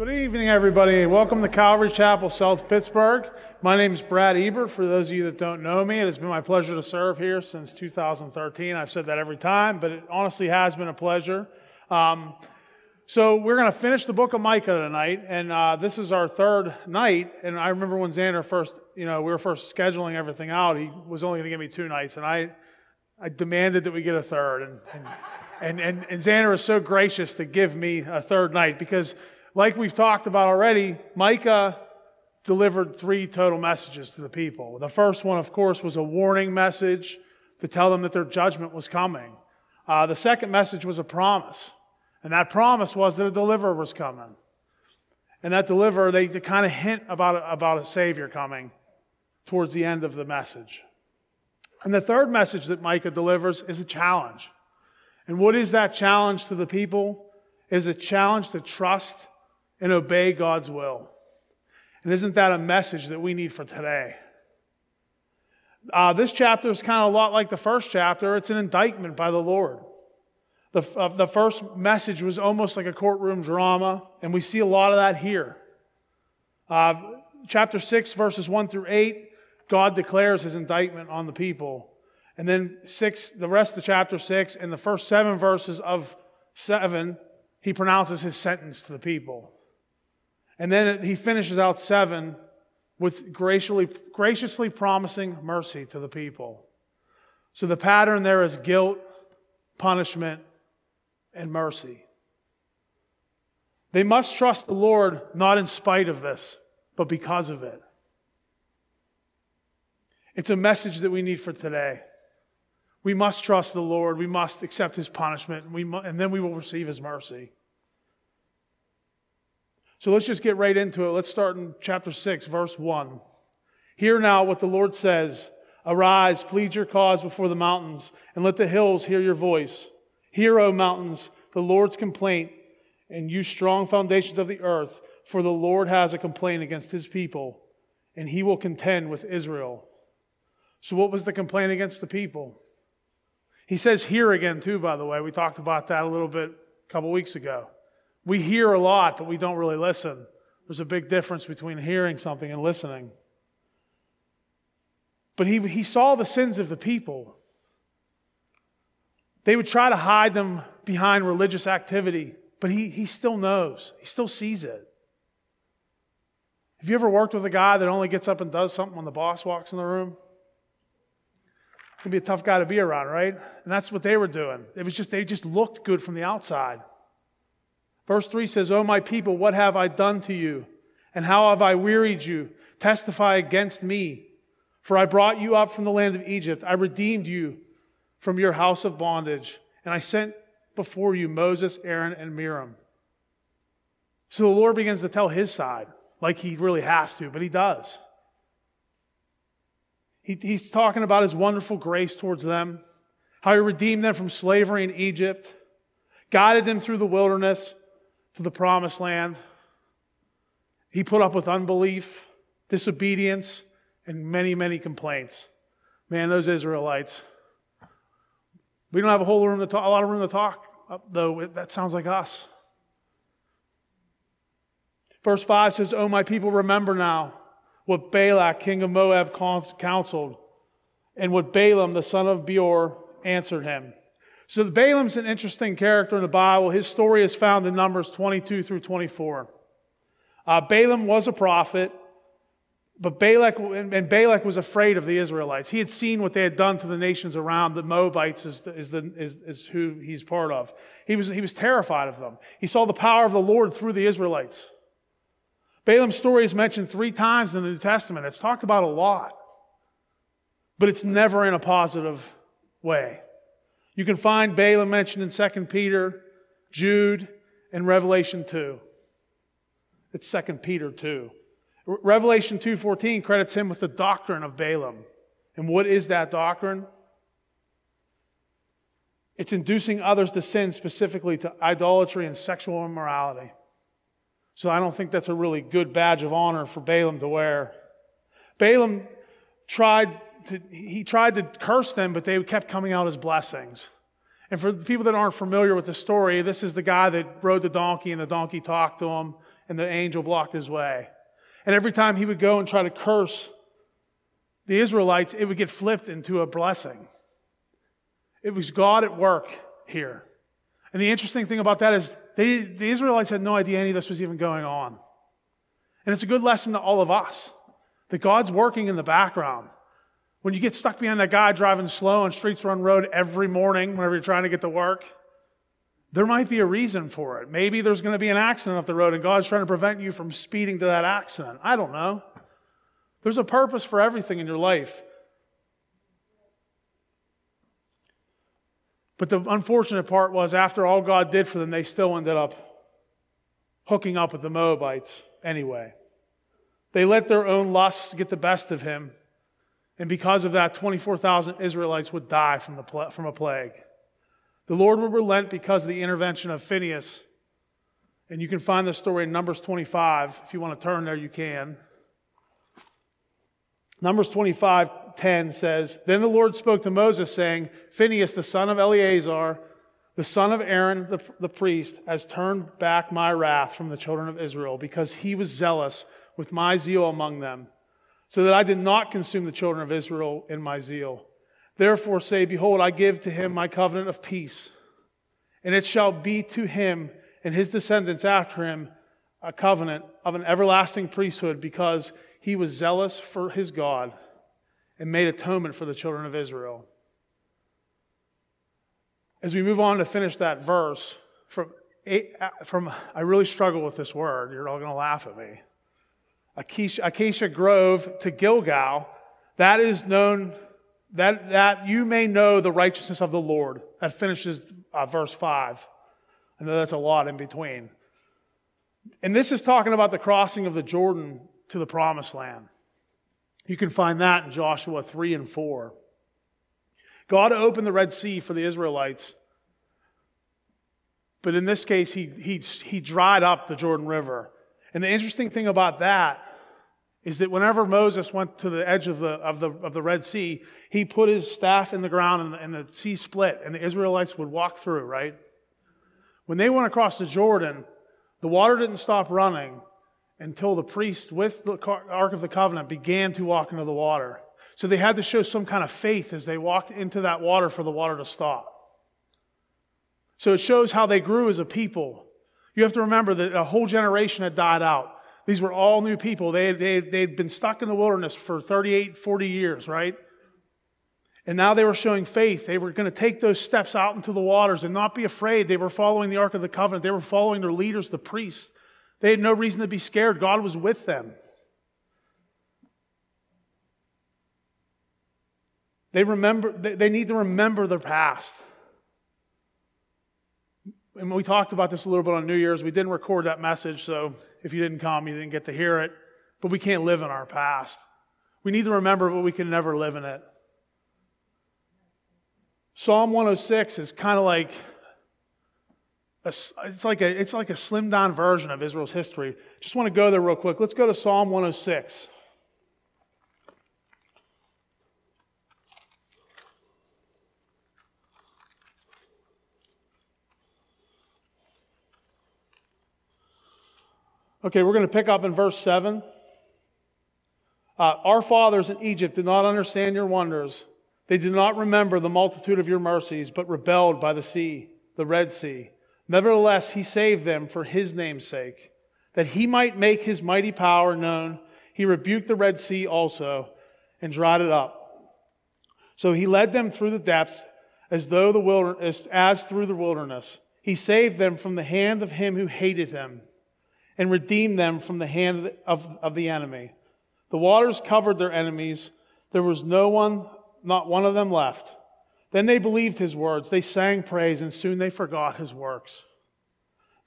Good evening, everybody. Welcome to Calvary Chapel, South Pittsburgh. My name is Brad Ebert. For those of you that don't know me, it has been my pleasure to serve here since 2013. I've said that every time, but it honestly has been a pleasure. Um, so we're going to finish the book of Micah tonight, and uh, this is our third night. And I remember when Xander first, you know, we were first scheduling everything out. He was only going to give me two nights, and I, I demanded that we get a third. And and, and and and Xander was so gracious to give me a third night because like we've talked about already, Micah delivered three total messages to the people. The first one, of course, was a warning message to tell them that their judgment was coming. Uh, the second message was a promise, and that promise was that a deliverer was coming. And that deliverer, they, they kind of hint about, about a Savior coming towards the end of the message. And the third message that Micah delivers is a challenge. And what is that challenge to the people? Is a challenge to trust and obey God's will. And isn't that a message that we need for today? Uh, this chapter is kind of a lot like the first chapter. It's an indictment by the Lord. The, uh, the first message was almost like a courtroom drama, and we see a lot of that here. Uh, chapter 6, verses 1 through 8, God declares his indictment on the people. And then six, the rest of chapter 6 and the first seven verses of 7, he pronounces his sentence to the people. And then he finishes out seven with graciously, graciously promising mercy to the people. So the pattern there is guilt, punishment, and mercy. They must trust the Lord not in spite of this, but because of it. It's a message that we need for today. We must trust the Lord. We must accept his punishment, and, we mu- and then we will receive his mercy. So let's just get right into it. Let's start in chapter 6, verse 1. Hear now what the Lord says Arise, plead your cause before the mountains, and let the hills hear your voice. Hear, O mountains, the Lord's complaint, and you strong foundations of the earth, for the Lord has a complaint against his people, and he will contend with Israel. So, what was the complaint against the people? He says here again, too, by the way. We talked about that a little bit a couple weeks ago. We hear a lot, but we don't really listen. There's a big difference between hearing something and listening. But he, he saw the sins of the people. They would try to hide them behind religious activity, but he, he still knows. He still sees it. Have you ever worked with a guy that only gets up and does something when the boss walks in the room? Can be a tough guy to be around, right? And that's what they were doing. It was just they just looked good from the outside. Verse 3 says, O my people, what have I done to you? And how have I wearied you? Testify against me. For I brought you up from the land of Egypt. I redeemed you from your house of bondage. And I sent before you Moses, Aaron, and Miriam. So the Lord begins to tell his side, like he really has to, but he does. He, he's talking about his wonderful grace towards them, how he redeemed them from slavery in Egypt, guided them through the wilderness, to the promised land. He put up with unbelief, disobedience, and many, many complaints. Man, those Israelites. We don't have a whole room to talk, a lot of room to talk, though. That sounds like us. Verse 5 says, Oh, my people, remember now what Balak, king of Moab, counseled, and what Balaam, the son of Beor, answered him. So Balaam's an interesting character in the Bible. His story is found in Numbers 22 through 24. Uh, Balaam was a prophet, but Balak, and Balak was afraid of the Israelites. He had seen what they had done to the nations around. The Moabites is, is, the, is, is who he's part of. He was, he was terrified of them. He saw the power of the Lord through the Israelites. Balaam's story is mentioned three times in the New Testament. It's talked about a lot, but it's never in a positive way. You can find Balaam mentioned in 2 Peter, Jude, and Revelation 2. It's 2 Peter 2. Revelation 2:14 credits him with the doctrine of Balaam. And what is that doctrine? It's inducing others to sin, specifically to idolatry and sexual immorality. So I don't think that's a really good badge of honor for Balaam to wear. Balaam tried to, he tried to curse them, but they kept coming out as blessings. And for the people that aren't familiar with the story, this is the guy that rode the donkey and the donkey talked to him and the angel blocked his way. And every time he would go and try to curse the Israelites, it would get flipped into a blessing. It was God at work here. And the interesting thing about that is they, the Israelites had no idea any of this was even going on. And it's a good lesson to all of us that God's working in the background. When you get stuck behind that guy driving slow on Streets Run Road every morning whenever you're trying to get to work, there might be a reason for it. Maybe there's going to be an accident up the road and God's trying to prevent you from speeding to that accident. I don't know. There's a purpose for everything in your life. But the unfortunate part was, after all God did for them, they still ended up hooking up with the Moabites anyway. They let their own lusts get the best of him. And because of that, 24,000 Israelites would die from, the, from a plague. The Lord would relent because of the intervention of Phineas. And you can find this story in Numbers 25. If you want to turn there, you can. Numbers 25, 10 says, Then the Lord spoke to Moses, saying, Phineas, the son of Eleazar, the son of Aaron the, the priest, has turned back my wrath from the children of Israel, because he was zealous with my zeal among them, so that I did not consume the children of Israel in my zeal. Therefore say, Behold, I give to him my covenant of peace, and it shall be to him and his descendants after him a covenant of an everlasting priesthood, because he was zealous for his God and made atonement for the children of Israel. As we move on to finish that verse, from, from I really struggle with this word. You're all going to laugh at me. Acacia, Acacia Grove to Gilgal, that is known, that, that you may know the righteousness of the Lord. That finishes uh, verse 5. I know that's a lot in between. And this is talking about the crossing of the Jordan to the promised land. You can find that in Joshua 3 and 4. God opened the Red Sea for the Israelites, but in this case, he, he, he dried up the Jordan River. And the interesting thing about that is that whenever Moses went to the edge of the, of the, of the Red Sea, he put his staff in the ground and the, and the sea split, and the Israelites would walk through, right? When they went across the Jordan, the water didn't stop running until the priest with the Ark of the Covenant began to walk into the water. So they had to show some kind of faith as they walked into that water for the water to stop. So it shows how they grew as a people. You have to remember that a whole generation had died out. These were all new people. They, they, they'd been stuck in the wilderness for 38, 40 years, right? And now they were showing faith. They were going to take those steps out into the waters and not be afraid. They were following the Ark of the Covenant. They were following their leaders, the priests. They had no reason to be scared. God was with them. They remember, they need to remember their past. And we talked about this a little bit on New Year's. We didn't record that message, so if you didn't come, you didn't get to hear it. But we can't live in our past. We need to remember, but we can never live in it. Psalm 106 is kind of like a, it's like a it's like a slimmed down version of Israel's history. Just want to go there real quick. Let's go to Psalm 106. Okay, we're going to pick up in verse 7. Uh, Our fathers in Egypt did not understand your wonders. They did not remember the multitude of your mercies, but rebelled by the sea, the Red Sea. Nevertheless, he saved them for his name's sake, that he might make his mighty power known. He rebuked the Red Sea also and dried it up. So he led them through the depths as though the wilderness, as through the wilderness. He saved them from the hand of him who hated him and redeemed them from the hand of, of the enemy. The waters covered their enemies. There was no one, not one of them left. Then they believed his words. They sang praise, and soon they forgot his works.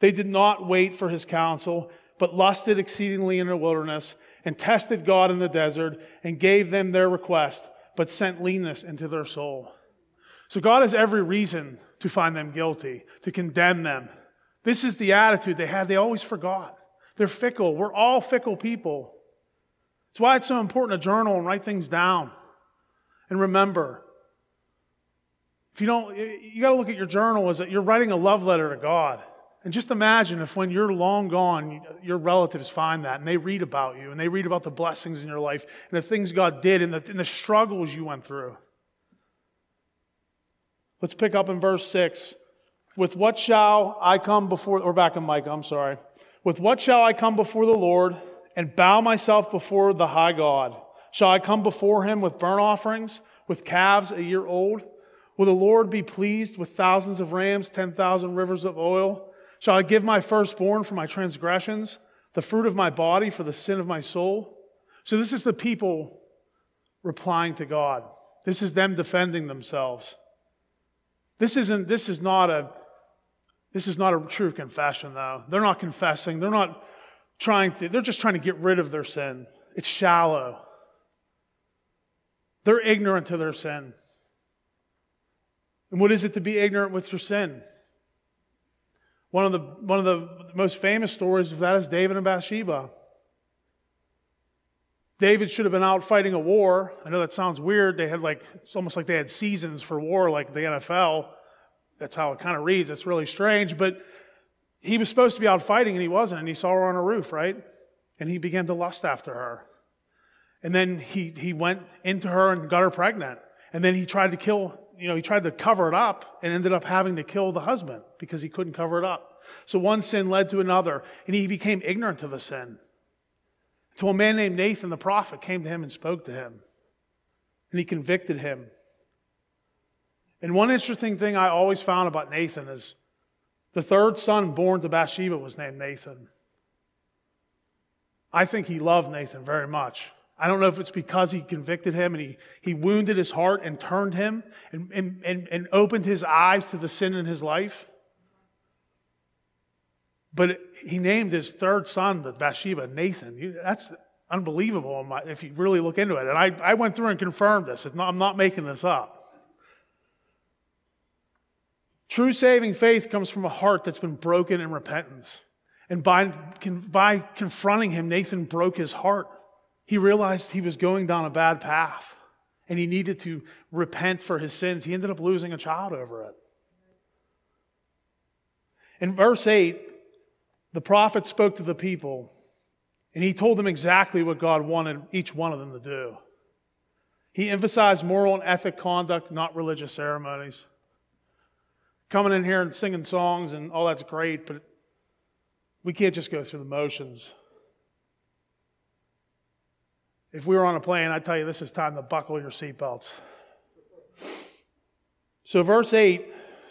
They did not wait for his counsel, but lusted exceedingly in the wilderness, and tested God in the desert, and gave them their request, but sent leanness into their soul. So God has every reason to find them guilty, to condemn them. This is the attitude they had. They always forgot. They're fickle. We're all fickle people. That's why it's so important to journal and write things down. And remember, if you don't, you got to look at your journal as that you're writing a love letter to God. And just imagine if when you're long gone, your relatives find that and they read about you and they read about the blessings in your life and the things God did and the, and the struggles you went through. Let's pick up in verse 6. With what shall I come before, or back in Micah, I'm sorry. With what shall I come before the Lord and bow myself before the high God? Shall I come before him with burnt offerings, with calves a year old? Will the Lord be pleased with thousands of rams, 10,000 rivers of oil? Shall I give my firstborn for my transgressions, the fruit of my body for the sin of my soul? So this is the people replying to God. This is them defending themselves. This isn't, this is not a, this is not a true confession though. They're not confessing. They're not trying to, they're just trying to get rid of their sin. It's shallow. They're ignorant to their sin. And what is it to be ignorant with your sin? One of the, one of the most famous stories of that is David and Bathsheba. David should have been out fighting a war. I know that sounds weird. They had like, it's almost like they had seasons for war, like the NFL. That's how it kind of reads. It's really strange. But he was supposed to be out fighting and he wasn't. And he saw her on a roof, right? And he began to lust after her. And then he, he went into her and got her pregnant. And then he tried to kill you know, he tried to cover it up and ended up having to kill the husband because he couldn't cover it up. So one sin led to another, and he became ignorant of the sin. Until a man named Nathan the prophet came to him and spoke to him, and he convicted him. And one interesting thing I always found about Nathan is the third son born to Bathsheba was named Nathan. I think he loved Nathan very much. I don't know if it's because he convicted him and he, he wounded his heart and turned him and, and, and, and opened his eyes to the sin in his life. But he named his third son, the Bathsheba, Nathan. That's unbelievable if you really look into it. And I, I went through and confirmed this. I'm not making this up. True saving faith comes from a heart that's been broken in repentance. And by, by confronting him, Nathan broke his heart. He realized he was going down a bad path and he needed to repent for his sins. He ended up losing a child over it. In verse 8, the prophet spoke to the people and he told them exactly what God wanted each one of them to do. He emphasized moral and ethic conduct, not religious ceremonies. Coming in here and singing songs and all that's great, but we can't just go through the motions. If we were on a plane, I'd tell you this is time to buckle your seatbelts. So, verse 8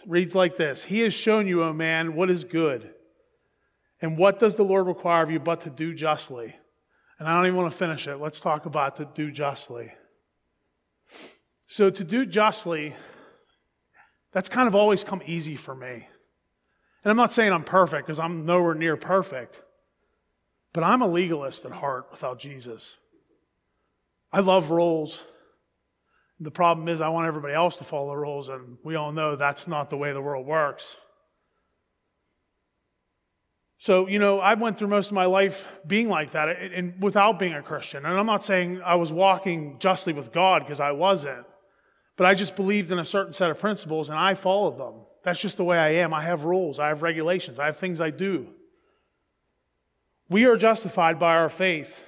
reads like this He has shown you, O man, what is good. And what does the Lord require of you but to do justly? And I don't even want to finish it. Let's talk about to do justly. So, to do justly, that's kind of always come easy for me. And I'm not saying I'm perfect because I'm nowhere near perfect, but I'm a legalist at heart without Jesus. I love rules. The problem is, I want everybody else to follow the rules, and we all know that's not the way the world works. So, you know, I went through most of my life being like that and without being a Christian. And I'm not saying I was walking justly with God because I wasn't, but I just believed in a certain set of principles and I followed them. That's just the way I am. I have rules, I have regulations, I have things I do. We are justified by our faith.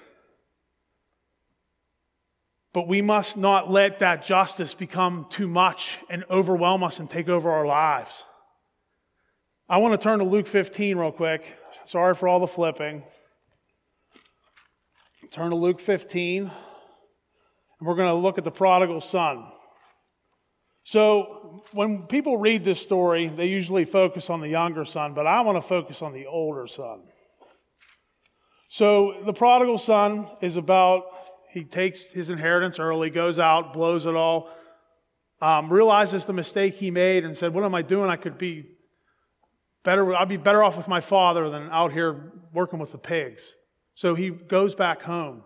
But we must not let that justice become too much and overwhelm us and take over our lives. I want to turn to Luke 15 real quick. Sorry for all the flipping. Turn to Luke 15, and we're going to look at the prodigal son. So, when people read this story, they usually focus on the younger son, but I want to focus on the older son. So, the prodigal son is about he takes his inheritance early, goes out, blows it all, um, realizes the mistake he made, and said, What am I doing? I could be better, I'd be better off with my father than out here working with the pigs. So he goes back home.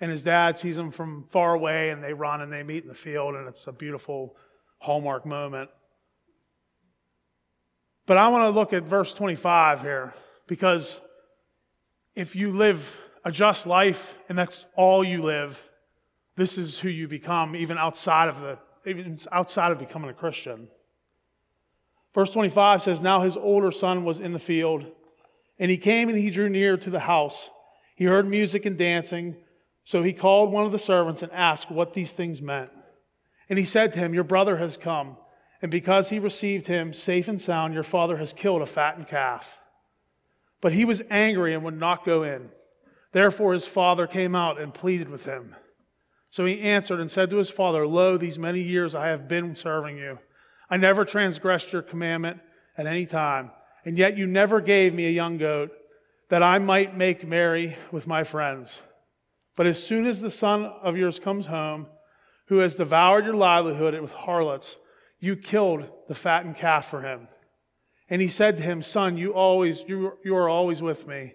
And his dad sees him from far away, and they run and they meet in the field, and it's a beautiful hallmark moment. But I want to look at verse 25 here, because if you live a just life and that's all you live, this is who you become even outside of the even outside of becoming a Christian. Verse 25 says, Now his older son was in the field, and he came and he drew near to the house. He heard music and dancing, so he called one of the servants and asked what these things meant. And he said to him, Your brother has come, and because he received him safe and sound, your father has killed a fattened calf. But he was angry and would not go in. Therefore his father came out and pleaded with him. So he answered and said to his father, Lo, these many years I have been serving you. I never transgressed your commandment at any time, and yet you never gave me a young goat that I might make merry with my friends. But as soon as the son of yours comes home, who has devoured your livelihood with harlots, you killed the fattened calf for him. And he said to him, Son, you always you, you are always with me,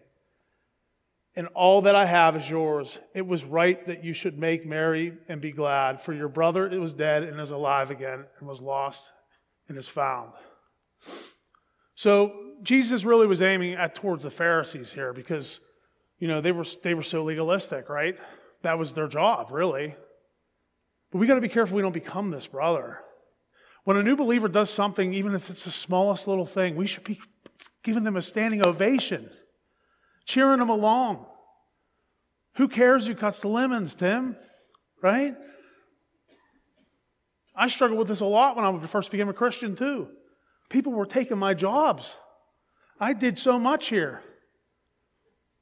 and all that I have is yours. It was right that you should make merry and be glad, for your brother it was dead and is alive again, and was lost and is found. So Jesus really was aiming at towards the Pharisees here because, you know, they were they were so legalistic, right? That was their job, really. But we got to be careful we don't become this brother. When a new believer does something, even if it's the smallest little thing, we should be giving them a standing ovation, cheering them along. Who cares who cuts the lemons, Tim? Right? I struggled with this a lot when I first became a Christian, too. People were taking my jobs. I did so much here.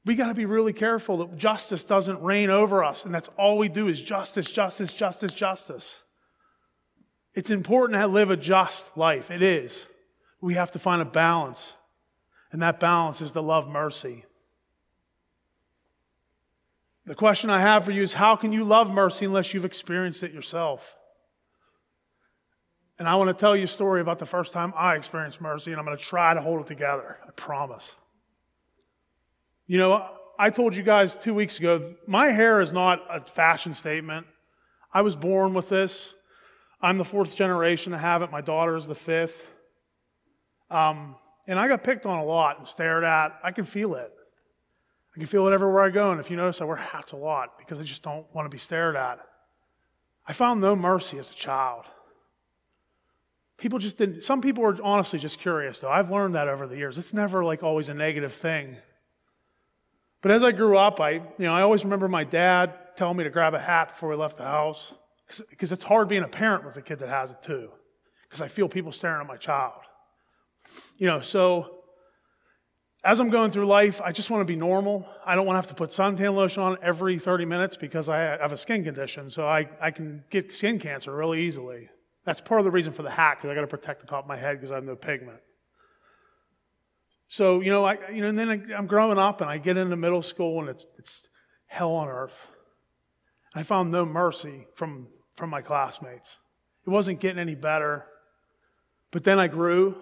We got to be really careful that justice doesn't reign over us, and that's all we do is justice, justice, justice, justice. It's important to live a just life. It is. We have to find a balance, and that balance is to love mercy. The question I have for you is how can you love mercy unless you've experienced it yourself? And I want to tell you a story about the first time I experienced mercy, and I'm going to try to hold it together. I promise. You know, I told you guys two weeks ago, my hair is not a fashion statement. I was born with this. I'm the fourth generation to have it. My daughter is the fifth. Um, and I got picked on a lot and stared at. I can feel it. I can feel it everywhere I go. And if you notice, I wear hats a lot because I just don't want to be stared at. I found no mercy as a child. People just didn't, some people were honestly just curious, though. I've learned that over the years. It's never like always a negative thing. But as I grew up, I, you know, I always remember my dad telling me to grab a hat before we left the house. Because it's hard being a parent with a kid that has it too. Because I feel people staring at my child. You know, so as I'm going through life, I just want to be normal. I don't want to have to put suntan lotion on every 30 minutes because I have a skin condition. So I, I can get skin cancer really easily. That's part of the reason for the hat, because I got to protect the top of my head because I have no pigment. So, you know, I, you know, and then I, am growing up and I get into middle school and it's, it's hell on earth. I found no mercy from, from my classmates. It wasn't getting any better. But then I grew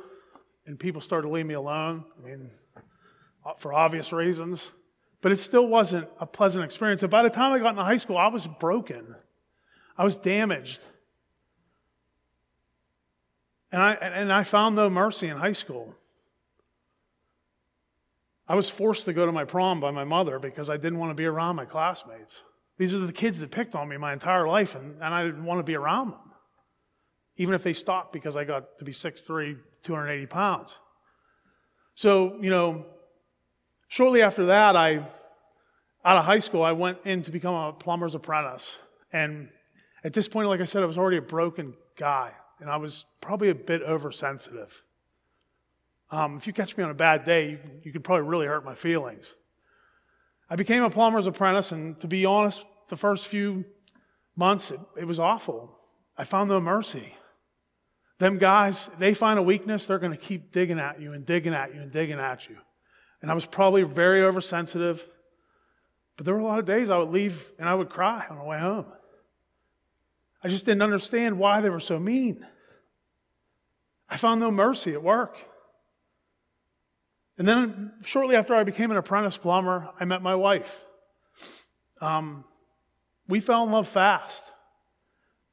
and people started to leave me alone. I mean, uh, for obvious reasons. But it still wasn't a pleasant experience. And by the time I got into high school, I was broken. I was damaged. And I, and I found no mercy in high school. I was forced to go to my prom by my mother because I didn't want to be around my classmates. These are the kids that picked on me my entire life, and, and I didn't want to be around them, even if they stopped because I got to be 6'3, 280 pounds. So, you know, shortly after that, I, out of high school, I went in to become a plumber's apprentice. And at this point, like I said, I was already a broken guy and I was probably a bit oversensitive. Um, if you catch me on a bad day, you, you could probably really hurt my feelings. I became a plumber's apprentice, and to be honest, the first few months, it, it was awful. I found no mercy. Them guys, they find a weakness, they're going to keep digging at you and digging at you and digging at you. And I was probably very oversensitive. But there were a lot of days I would leave and I would cry on the way home. I just didn't understand why they were so mean. I found no mercy at work. And then, shortly after I became an apprentice plumber, I met my wife. Um, we fell in love fast.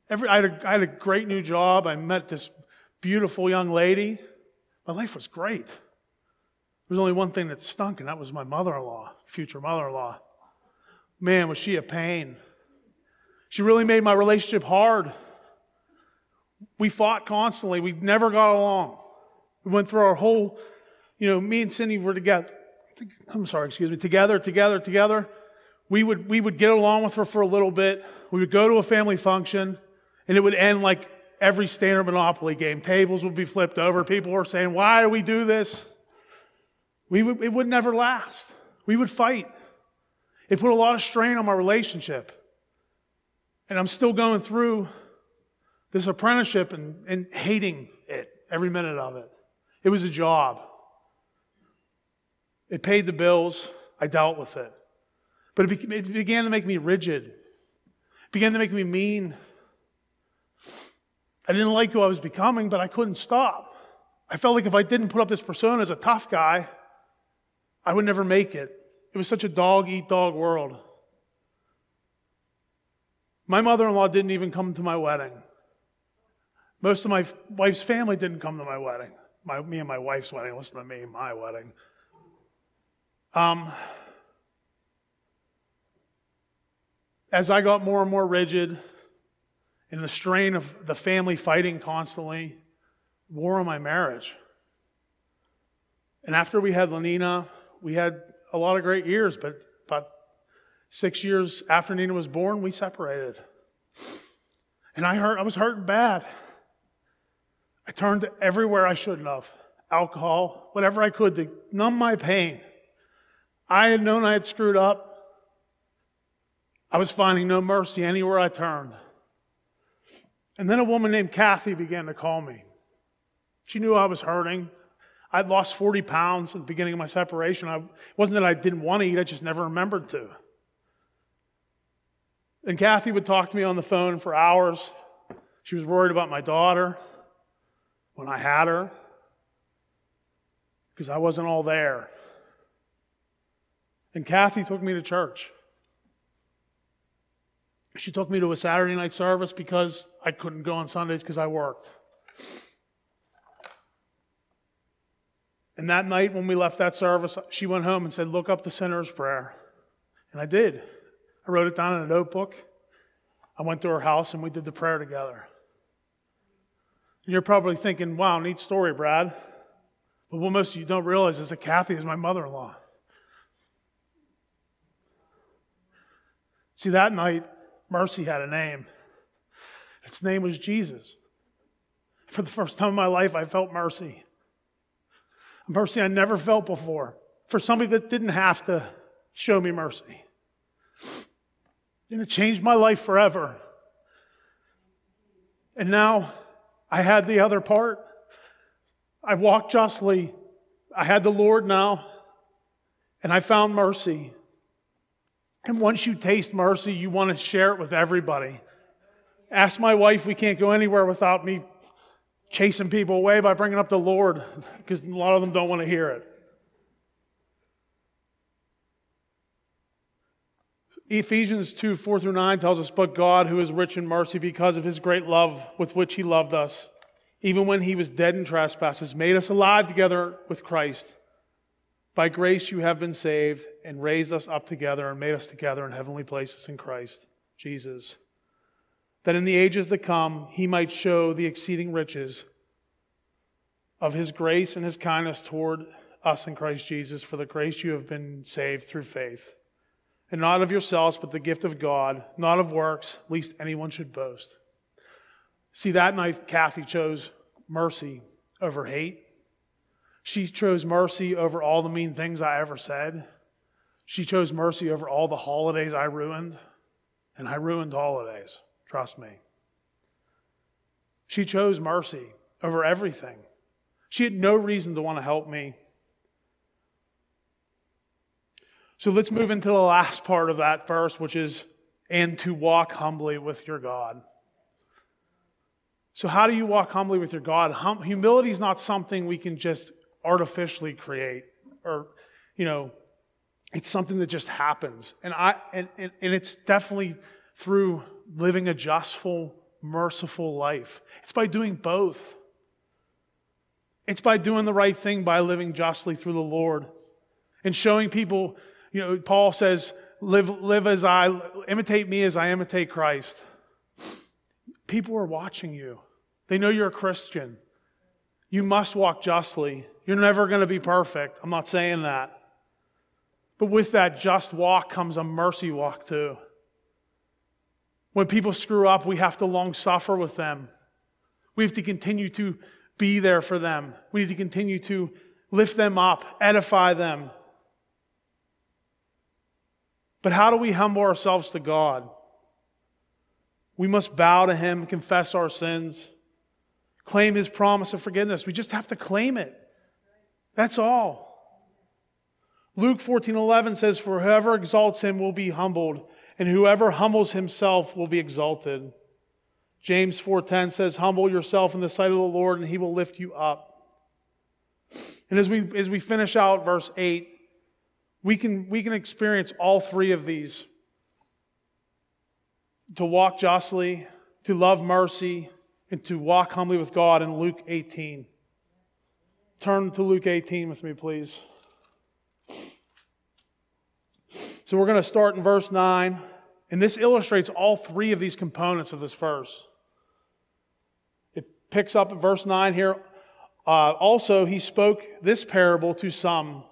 Every, I, had a, I had a great new job. I met this beautiful young lady. My life was great. There was only one thing that stunk, and that was my mother in law, future mother in law. Man, was she a pain. She really made my relationship hard. We fought constantly. We never got along. We went through our whole, you know, me and Cindy were together. I'm sorry, excuse me, together, together, together. We would, we would get along with her for a little bit. We would go to a family function and it would end like every standard Monopoly game. Tables would be flipped over. People were saying, why do we do this? We would, it would never last. We would fight. It put a lot of strain on my relationship. And I'm still going through this apprenticeship and, and hating it, every minute of it. It was a job. It paid the bills. I dealt with it. But it, be, it began to make me rigid. It began to make me mean. I didn't like who I was becoming, but I couldn't stop. I felt like if I didn't put up this persona as a tough guy, I would never make it. It was such a dog eat dog world. My mother in law didn't even come to my wedding. Most of my wife's family didn't come to my wedding. My, me and my wife's wedding. Listen to me, my wedding. Um, as I got more and more rigid, in the strain of the family fighting constantly, war on my marriage. And after we had Lenina, we had a lot of great years, but about six years after Nina was born, we separated. And I hurt, I was hurting bad. I turned to everywhere I shouldn't have alcohol, whatever I could to numb my pain. I had known I had screwed up. I was finding no mercy anywhere I turned. And then a woman named Kathy began to call me. She knew I was hurting. I'd lost 40 pounds at the beginning of my separation. I, it wasn't that I didn't want to eat, I just never remembered to. And Kathy would talk to me on the phone for hours. She was worried about my daughter when I had her because I wasn't all there. And Kathy took me to church. She took me to a Saturday night service because I couldn't go on Sundays because I worked. And that night when we left that service, she went home and said, Look up the sinner's prayer. And I did. I wrote it down in a notebook. I went to her house and we did the prayer together. And you're probably thinking, wow, neat story, Brad. But what most of you don't realize is that Kathy is my mother in law. See, that night, Mercy had a name. Its name was Jesus. For the first time in my life, I felt mercy. A mercy I never felt before. For somebody that didn't have to show me mercy. And it changed my life forever. And now I had the other part. I walked justly. I had the Lord now. And I found mercy. And once you taste mercy, you want to share it with everybody. Ask my wife, we can't go anywhere without me chasing people away by bringing up the Lord because a lot of them don't want to hear it. Ephesians 2 4 through 9 tells us, But God, who is rich in mercy because of his great love with which he loved us, even when he was dead in trespasses, made us alive together with Christ. By grace you have been saved and raised us up together and made us together in heavenly places in Christ Jesus that in the ages to come he might show the exceeding riches of his grace and his kindness toward us in Christ Jesus, for the grace you have been saved through faith. And not of yourselves, but the gift of God, not of works, lest anyone should boast. See, that night, Kathy chose mercy over hate. She chose mercy over all the mean things I ever said. She chose mercy over all the holidays I ruined, and I ruined holidays. Trust me. She chose mercy over everything. She had no reason to want to help me. So let's move into the last part of that verse, which is, and to walk humbly with your God. So, how do you walk humbly with your God? Hum- humility is not something we can just artificially create, or, you know, it's something that just happens. And, I, and, and, and it's definitely through living a justful, merciful life. It's by doing both. It's by doing the right thing by living justly through the Lord and showing people, you know, Paul says, live, live as I, imitate me as I imitate Christ. People are watching you. They know you're a Christian. You must walk justly. You're never going to be perfect. I'm not saying that. But with that just walk comes a mercy walk too. When people screw up, we have to long suffer with them. We have to continue to be there for them. We need to continue to lift them up, edify them. But how do we humble ourselves to God? We must bow to Him, confess our sins, claim His promise of forgiveness. We just have to claim it. That's all. Luke 14 11 says, For whoever exalts him will be humbled, and whoever humbles himself will be exalted. James 4:10 says, "Humble yourself in the sight of the Lord, and he will lift you up." And as we as we finish out verse 8, we can we can experience all three of these. To walk justly, to love mercy, and to walk humbly with God in Luke 18. Turn to Luke 18 with me, please. So we're going to start in verse 9, and this illustrates all three of these components of this verse It picks up at verse 9 here. Uh, also, he spoke this parable to some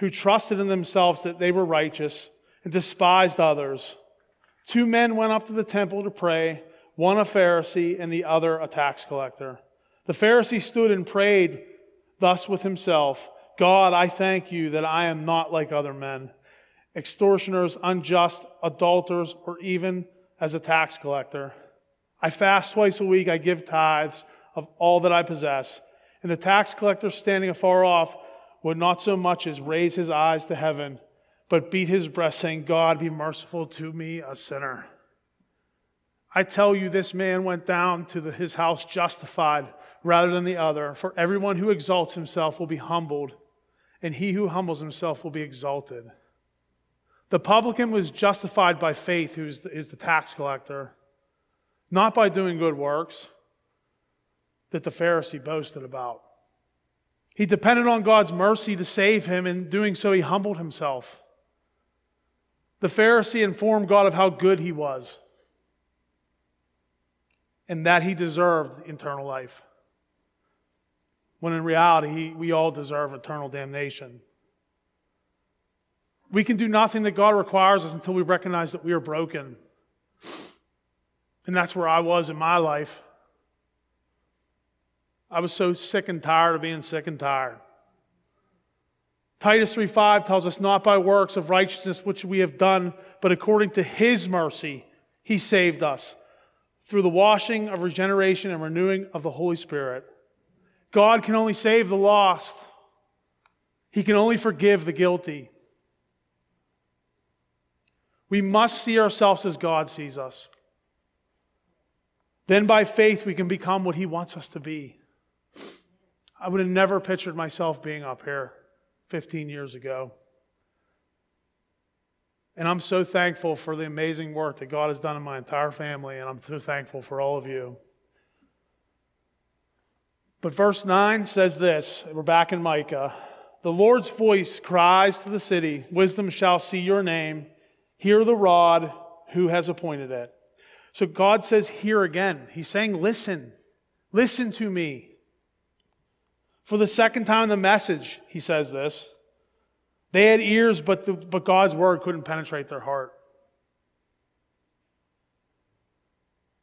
who trusted in themselves that they were righteous and despised others. Two men went up to the temple to pray, one a Pharisee and the other a tax collector. The Pharisee stood and prayed thus with himself God, I thank you that I am not like other men, extortioners, unjust, adulterers, or even as a tax collector. I fast twice a week, I give tithes of all that I possess. And the tax collector standing afar off would not so much as raise his eyes to heaven, but beat his breast, saying, God, be merciful to me, a sinner. I tell you, this man went down to the, his house justified rather than the other. For everyone who exalts himself will be humbled, and he who humbles himself will be exalted. The publican was justified by faith, who is the, is the tax collector, not by doing good works that the Pharisee boasted about. He depended on God's mercy to save him, and in doing so, he humbled himself. The Pharisee informed God of how good he was and that he deserved eternal life. When in reality, he, we all deserve eternal damnation. We can do nothing that God requires us until we recognize that we are broken. And that's where I was in my life. I was so sick and tired of being sick and tired. Titus 3:5 tells us not by works of righteousness which we have done, but according to his mercy he saved us through the washing of regeneration and renewing of the Holy Spirit. God can only save the lost. He can only forgive the guilty. We must see ourselves as God sees us. Then by faith we can become what he wants us to be. I would have never pictured myself being up here 15 years ago. And I'm so thankful for the amazing work that God has done in my entire family, and I'm so thankful for all of you. But verse 9 says this we're back in Micah. The Lord's voice cries to the city, Wisdom shall see your name. Hear the rod who has appointed it. So God says, Hear again. He's saying, Listen. Listen to me. For the second time in the message, he says this. They had ears, but, the, but God's word couldn't penetrate their heart.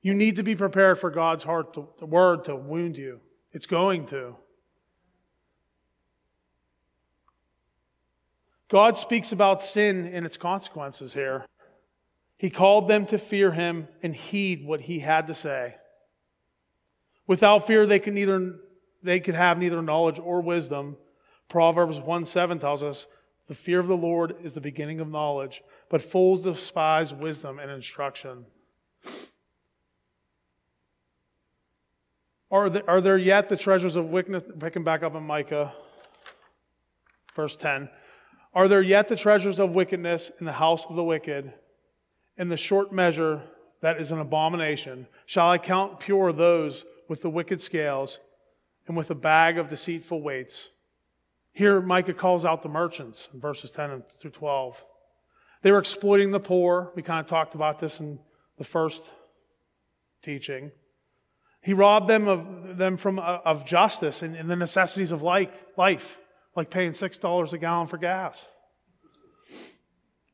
You need to be prepared for God's heart, to, the word to wound you. It's going to. God speaks about sin and its consequences here. He called them to fear him and heed what he had to say. Without fear, they could neither they could have neither knowledge or wisdom. Proverbs 1 7 tells us, The fear of the Lord is the beginning of knowledge, but fools despise wisdom and instruction. Are there, are there yet the treasures of wickedness? Picking back up in Micah, verse 10. Are there yet the treasures of wickedness in the house of the wicked? In the short measure that is an abomination, shall I count pure those with the wicked scales? and with a bag of deceitful weights. Here, Micah calls out the merchants in verses 10 through 12. They were exploiting the poor. We kind of talked about this in the first teaching. He robbed them of, them from, uh, of justice and, and the necessities of like, life, like paying $6 a gallon for gas.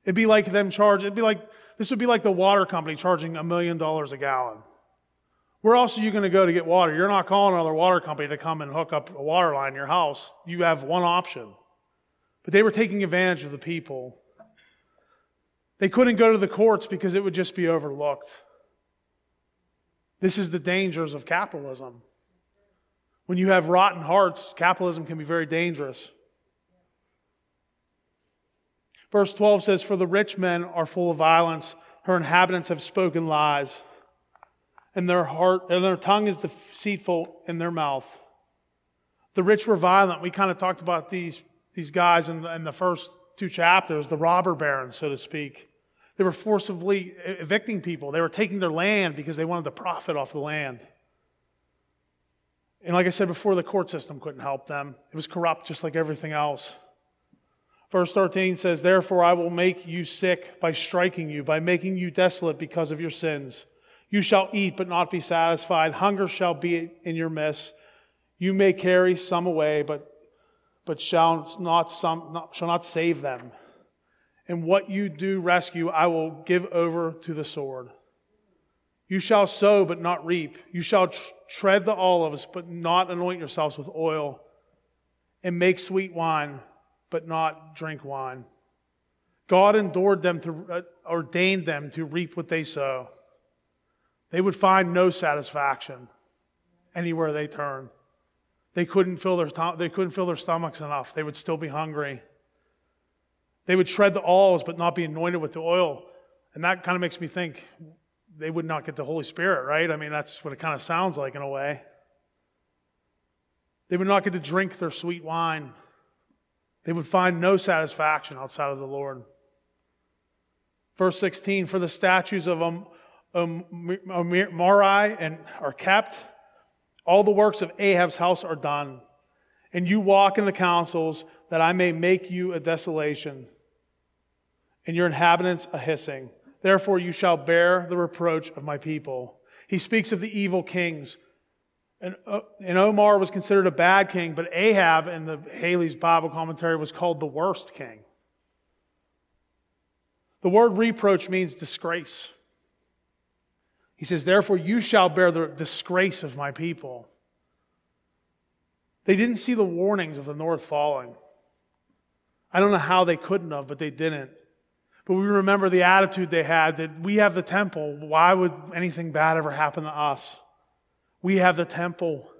It'd be like them charge, it'd be like, this would be like the water company charging a million dollars a gallon. Where else are you going to go to get water? You're not calling another water company to come and hook up a water line in your house. You have one option. But they were taking advantage of the people. They couldn't go to the courts because it would just be overlooked. This is the dangers of capitalism. When you have rotten hearts, capitalism can be very dangerous. Verse 12 says, For the rich men are full of violence, her inhabitants have spoken lies, and their heart and their tongue is deceitful in their mouth. The rich were violent. We kind of talked about these, these guys in, in the first two chapters, the robber barons, so to speak. They were forcibly evicting people. They were taking their land because they wanted to profit off the land. And like I said before, the court system couldn't help them. It was corrupt just like everything else. Verse 13 says, Therefore I will make you sick by striking you, by making you desolate because of your sins. You shall eat, but not be satisfied. Hunger shall be in your midst. You may carry some away, but, but shall, not some, not, shall not save them and what you do rescue, I will give over to the sword. You shall sow, but not reap. You shall tread the olives, but not anoint yourselves with oil, and make sweet wine, but not drink wine. God endured them to, uh, ordained them to reap what they sow. They would find no satisfaction anywhere they turned. They couldn't fill their, they couldn't fill their stomachs enough. They would still be hungry. They would shred the alls but not be anointed with the oil. And that kind of makes me think they would not get the Holy Spirit, right? I mean, that's what it kind of sounds like in a way. They would not get to drink their sweet wine. They would find no satisfaction outside of the Lord. Verse 16 For the statues of um, um, and are kept, all the works of Ahab's house are done, and you walk in the counsels that I may make you a desolation and your inhabitants a hissing. Therefore, you shall bear the reproach of my people. He speaks of the evil kings. And, uh, and Omri was considered a bad king, but Ahab in the Halley's Bible commentary was called the worst king. The word reproach means disgrace. He says, Therefore, you shall bear the disgrace of my people. They didn't see the warnings of the north falling. I don't know how they couldn't have, but they didn't. But we remember the attitude they had that we have the temple. Why would anything bad ever happen to us? We have the temple.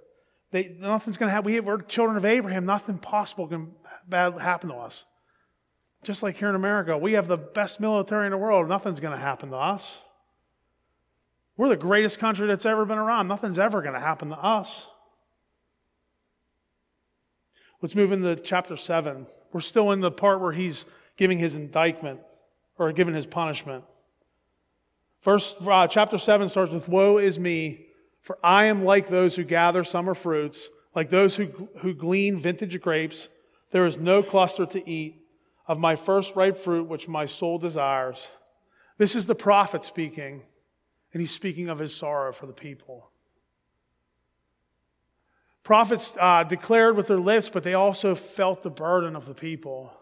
They, nothing's going to happen. We, we're children of Abraham. Nothing possible can bad happen to us. Just like here in America, we have the best military in the world. Nothing's going to happen to us. We're the greatest country that's ever been around. Nothing's ever going to happen to us. Let's move into chapter 7. We're still in the part where he's giving his indictment or giving his punishment. First, uh, chapter 7 starts with Woe is me, for I am like those who gather summer fruits, like those who, who glean vintage grapes. There is no cluster to eat of my first ripe fruit, which my soul desires. This is the prophet speaking, and he's speaking of his sorrow for the people. Prophets uh, declared with their lips, but they also felt the burden of the people,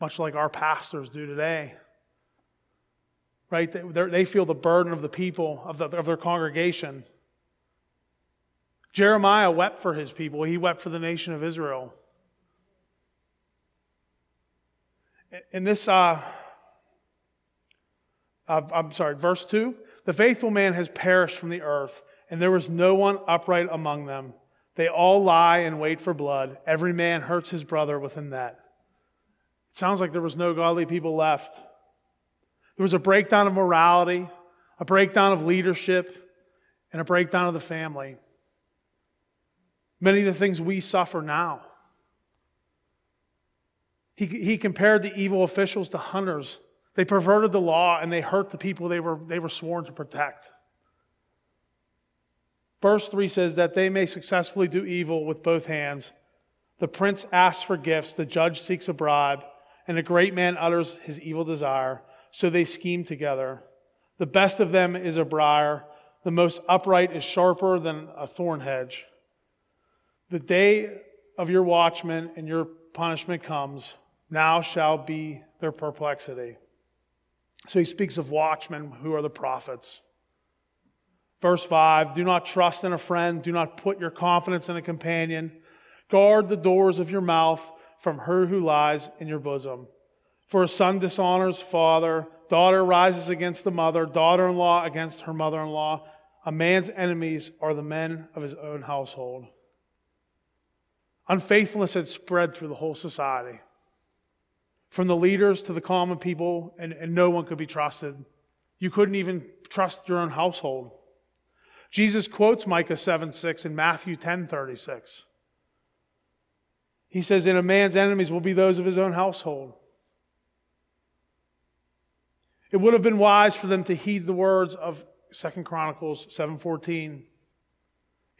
much like our pastors do today right? They feel the burden of the people, of, the, of their congregation. Jeremiah wept for his people, he wept for the nation of Israel. In this, uh, I'm sorry, verse 2 the faithful man has perished from the earth, and there was no one upright among them. They all lie and wait for blood. Every man hurts his brother within that. It sounds like there was no godly people left. There was a breakdown of morality, a breakdown of leadership, and a breakdown of the family. Many of the things we suffer now. He, he compared the evil officials to hunters. They perverted the law and they hurt the people they were, they were sworn to protect. Verse 3 says that they may successfully do evil with both hands. The prince asks for gifts, the judge seeks a bribe, and a great man utters his evil desire so they scheme together. The best of them is a briar, the most upright is sharper than a thorn hedge. The day of your watchman and your punishment comes. Now shall be their perplexity. So he speaks of watchmen who are the prophets. Verse 5 Do not trust in a friend, do not put your confidence in a companion. Guard the doors of your mouth from her who lies in your bosom. For a son dishonors father, daughter rises against the mother, daughter in law against her mother in law. A man's enemies are the men of his own household. Unfaithfulness had spread through the whole society, from the leaders to the common people, and, and no one could be trusted. You couldn't even trust your own household. Jesus quotes Micah 7 6 and Matthew 10 36. He says, And a man's enemies will be those of his own household. It would have been wise for them to heed the words of Second Chronicles 7:14.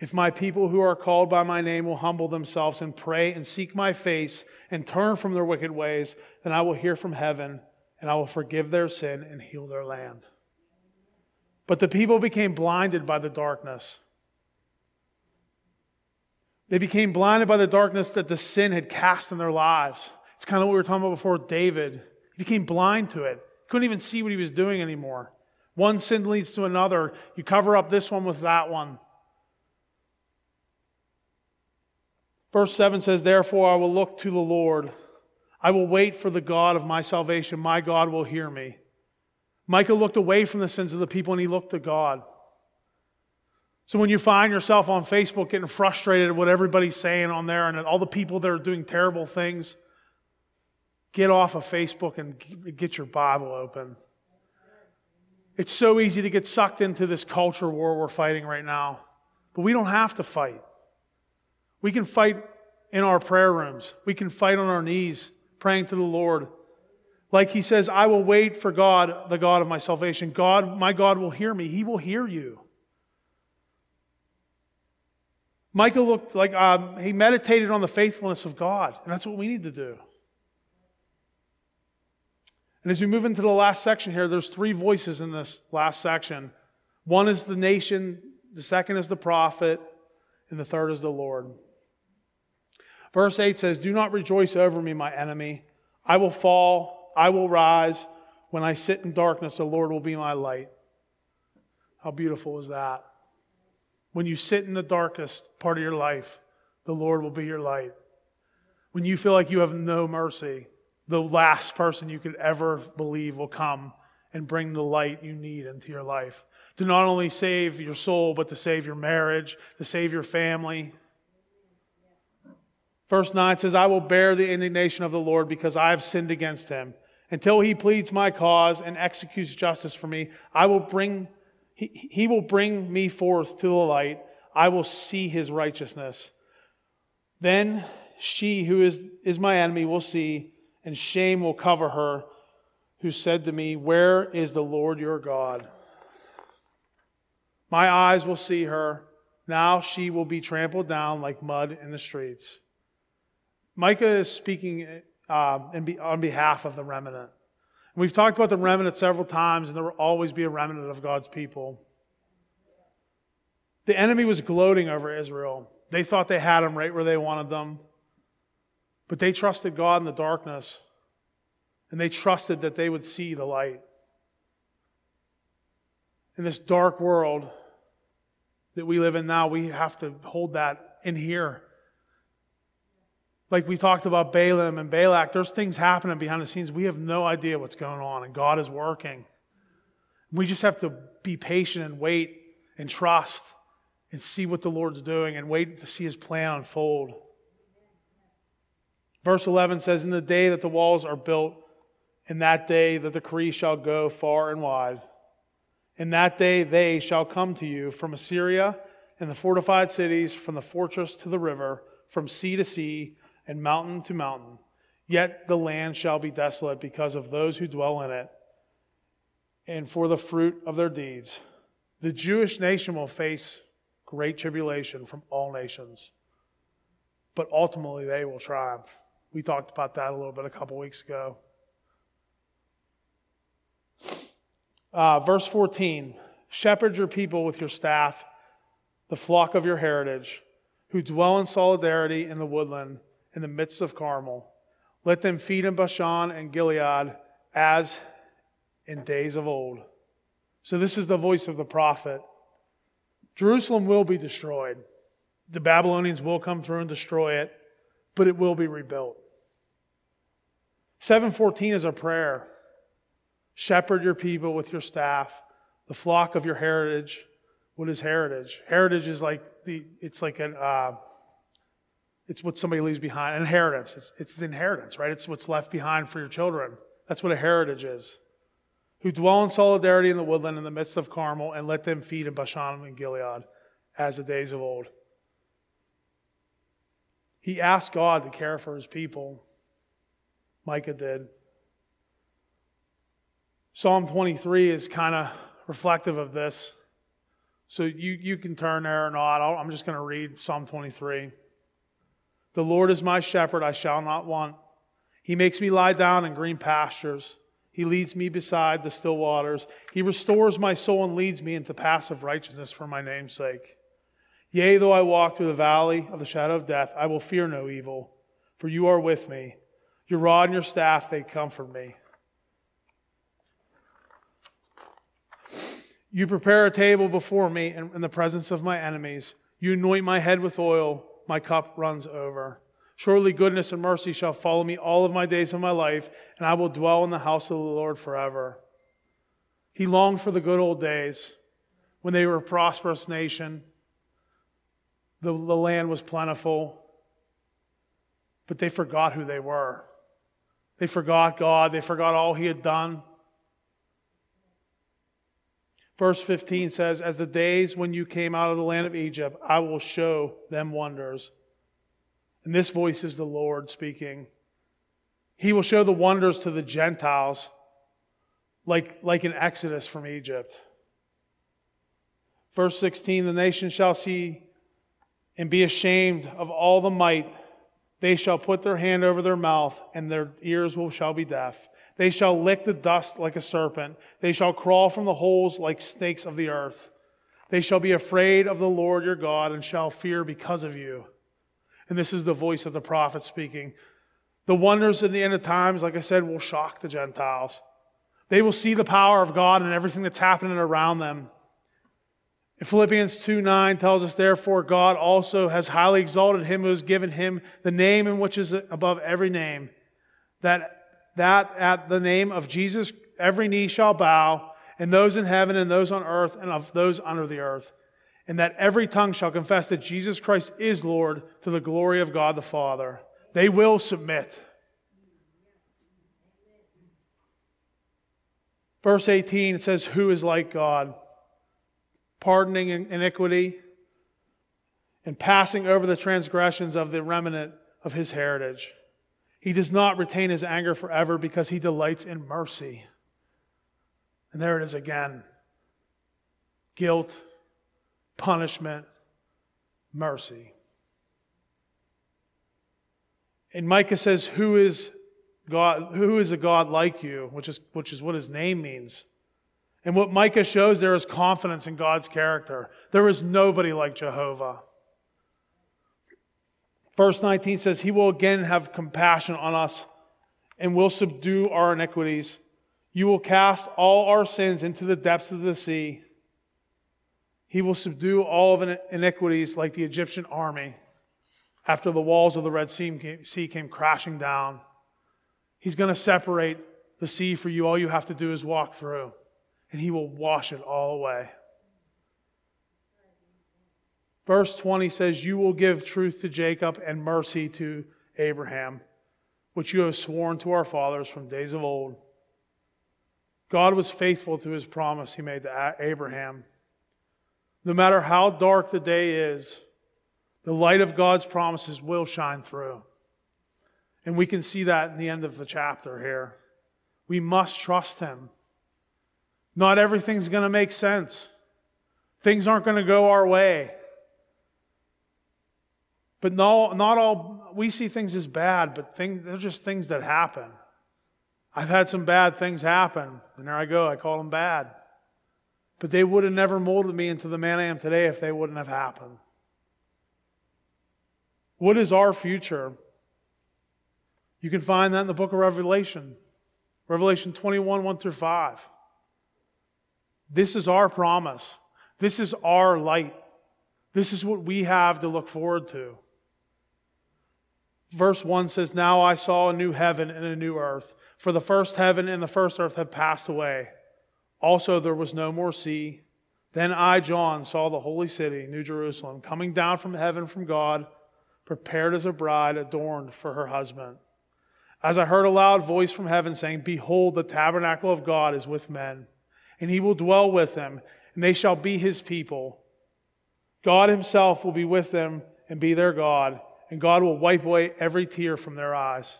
If my people who are called by my name will humble themselves and pray and seek my face and turn from their wicked ways, then I will hear from heaven and I will forgive their sin and heal their land. But the people became blinded by the darkness. They became blinded by the darkness that the sin had cast in their lives. It's kind of what we were talking about before David. He became blind to it. He couldn't even see what he was doing anymore. One sin leads to another. You cover up this one with that one. Verse 7 says, Therefore I will look to the Lord. I will wait for the God of my salvation. My God will hear me. Micah looked away from the sins of the people and he looked to God. So when you find yourself on Facebook getting frustrated at what everybody's saying on there and all the people that are doing terrible things, get off of Facebook and get your Bible open. It's so easy to get sucked into this culture war we're fighting right now. But we don't have to fight. We can fight in our prayer rooms. We can fight on our knees, praying to the Lord. Like he says, I will wait for God, the God of my salvation. God, my God will hear me. He will hear you. Micah looked like um, he meditated on the faithfulness of God, and that's what we need to do. And as we move into the last section here, there's three voices in this last section. One is the nation, the second is the prophet, and the third is the Lord. Verse 8 says, Do not rejoice over me, my enemy. I will fall, I will rise. When I sit in darkness, the Lord will be my light. How beautiful is that? When you sit in the darkest part of your life, the Lord will be your light. When you feel like you have no mercy, the last person you could ever believe will come and bring the light you need into your life to not only save your soul, but to save your marriage, to save your family. Verse 9 says, I will bear the indignation of the Lord because I have sinned against him. Until he pleads my cause and executes justice for me, I will bring, he, he will bring me forth to the light. I will see his righteousness. Then she who is, is my enemy will see and shame will cover her who said to me, Where is the Lord your God? My eyes will see her. Now she will be trampled down like mud in the streets. Micah is speaking uh, on behalf of the remnant. We've talked about the remnant several times, and there will always be a remnant of God's people. The enemy was gloating over Israel. They thought they had them right where they wanted them. But they trusted God in the darkness, and they trusted that they would see the light. In this dark world that we live in now, we have to hold that in here. Like we talked about Balaam and Balak, there's things happening behind the scenes. We have no idea what's going on, and God is working. We just have to be patient and wait and trust and see what the Lord's doing and wait to see his plan unfold. Verse 11 says, In the day that the walls are built, in that day the decree shall go far and wide. In that day they shall come to you from Assyria and the fortified cities, from the fortress to the river, from sea to sea, and mountain to mountain. Yet the land shall be desolate because of those who dwell in it, and for the fruit of their deeds. The Jewish nation will face great tribulation from all nations, but ultimately they will triumph. We talked about that a little bit a couple weeks ago. Uh, verse 14 Shepherd your people with your staff, the flock of your heritage, who dwell in solidarity in the woodland, in the midst of Carmel. Let them feed in Bashan and Gilead as in days of old. So, this is the voice of the prophet. Jerusalem will be destroyed. The Babylonians will come through and destroy it, but it will be rebuilt. 714 is a prayer. Shepherd your people with your staff the flock of your heritage. What is heritage? Heritage is like the, it's like an, uh, it's what somebody leaves behind. Inheritance. It's, it's the inheritance, right? It's what's left behind for your children. That's what a heritage is. Who dwell in solidarity in the woodland in the midst of Carmel, and let them feed in Bashan and Gilead as the days of old. He asked God to care for his people. Micah did. Psalm 23 is kind of reflective of this. So you, you can turn there or not. i am just going to read Psalm 23. The Lord is my shepherd, I shall not want. He makes me lie down in green pastures. He leads me beside the still waters. He restores my soul and leads me into paths of righteousness for my name's sake. Yea, though I walk through the valley of the shadow of death, I will fear no evil, for you are with me. Your rod and your staff, they comfort me. You prepare a table before me in, the presence of my enemies. You anoint my head with oil. My cup runs over. Surely goodness and mercy shall follow me all of my days of my life, and I will dwell in the house of the Lord forever. He longed for the good old days when they were a prosperous nation. The, the land was plentiful, but they forgot who they were. They forgot God. They forgot all He had done. Verse 15 says, As the days when you came out of the land of Egypt, I will show them wonders. And this voice is the Lord speaking. He will show the wonders to the Gentiles, like, like an exodus from Egypt. Verse 16 The nations shall see and be ashamed of all the might. They shall put their hand over their mouth, and their ears will, shall be deaf. They shall lick the dust like a serpent. They shall crawl from the holes like snakes of the earth. They shall be afraid of the Lord your God and shall fear because of you. And this is the voice of the prophet speaking. The wonders in the end of times, like I said, will shock the Gentiles. They will see the power of God and everything that's happening around them. In Philippians 2 9 tells us, therefore, God also has highly exalted him who has given him the name in which is above every name, that that at the name of Jesus every knee shall bow, and those in heaven and those on earth and of those under the earth, and that every tongue shall confess that Jesus Christ is Lord to the glory of God the Father. They will submit. Verse 18 it says, Who is like God? Pardoning iniquity and passing over the transgressions of the remnant of his heritage. He does not retain his anger forever because he delights in mercy. And there it is again guilt, punishment, mercy. And Micah says, Who is God, who is a God like you? Which is, which is what his name means. And what Micah shows there is confidence in God's character. There is nobody like Jehovah. Verse 19 says, He will again have compassion on us and will subdue our iniquities. You will cast all our sins into the depths of the sea. He will subdue all of iniquities like the Egyptian army after the walls of the Red Sea came crashing down. He's going to separate the sea for you. All you have to do is walk through, and He will wash it all away. Verse 20 says, You will give truth to Jacob and mercy to Abraham, which you have sworn to our fathers from days of old. God was faithful to his promise he made to Abraham. No matter how dark the day is, the light of God's promises will shine through. And we can see that in the end of the chapter here. We must trust him. Not everything's going to make sense. Things aren't going to go our way. But no, not all, we see things as bad, but things, they're just things that happen. I've had some bad things happen, and there I go, I call them bad. but they would have never molded me into the man I am today if they wouldn't have happened. What is our future? You can find that in the book of Revelation, Revelation 21 1 through 5. This is our promise. This is our light. This is what we have to look forward to. Verse 1 says, Now I saw a new heaven and a new earth, for the first heaven and the first earth had passed away. Also, there was no more sea. Then I, John, saw the holy city, New Jerusalem, coming down from heaven from God, prepared as a bride adorned for her husband. As I heard a loud voice from heaven saying, Behold, the tabernacle of God is with men, and he will dwell with them, and they shall be his people. God himself will be with them and be their God and God will wipe away every tear from their eyes.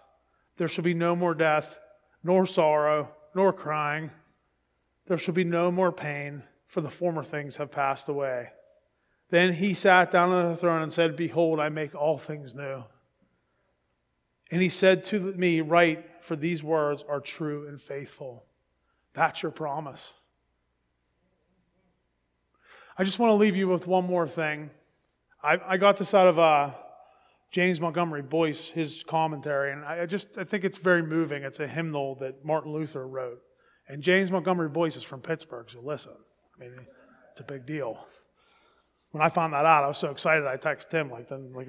There shall be no more death, nor sorrow, nor crying. There shall be no more pain, for the former things have passed away. Then he sat down on the throne and said, Behold, I make all things new. And he said to me, Write, for these words are true and faithful. That's your promise. I just want to leave you with one more thing. I, I got this out of uh, James Montgomery Boice, his commentary, and I just I think it's very moving. It's a hymnal that Martin Luther wrote. And James Montgomery Boice is from Pittsburgh, so listen. I mean, it's a big deal. When I found that out, I was so excited I texted him like then like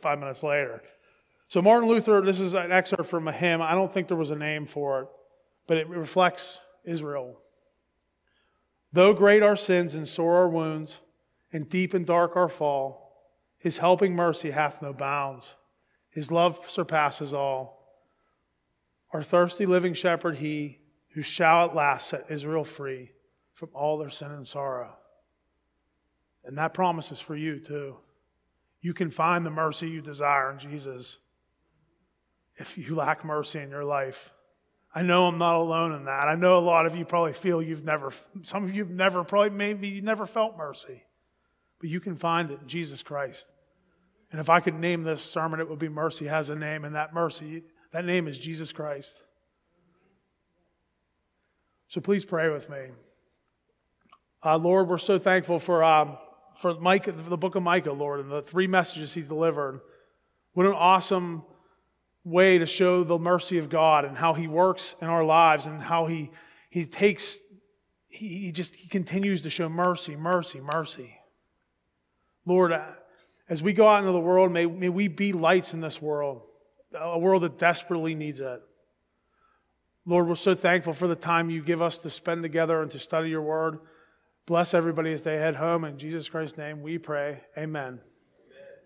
five minutes later. So Martin Luther, this is an excerpt from a hymn. I don't think there was a name for it, but it reflects Israel. Though great our sins and sore our wounds, and deep and dark our fall, his helping mercy hath no bounds. His love surpasses all. Our thirsty living shepherd, he who shall at last set Israel free from all their sin and sorrow. And that promise is for you too. You can find the mercy you desire in Jesus if you lack mercy in your life. I know I'm not alone in that. I know a lot of you probably feel you've never, some of you have never, probably maybe you never felt mercy. But you can find it in Jesus Christ. And if I could name this sermon, it would be Mercy has a name, and that mercy, that name is Jesus Christ. So please pray with me. Uh, Lord, we're so thankful for, um, for Micah, the book of Micah, Lord, and the three messages he delivered. What an awesome way to show the mercy of God and how he works in our lives and how he, he takes, he, he just he continues to show mercy, mercy, mercy. Lord, uh, as we go out into the world, may, may we be lights in this world, a world that desperately needs it. Lord, we're so thankful for the time you give us to spend together and to study your word. Bless everybody as they head home. In Jesus Christ's name we pray. Amen.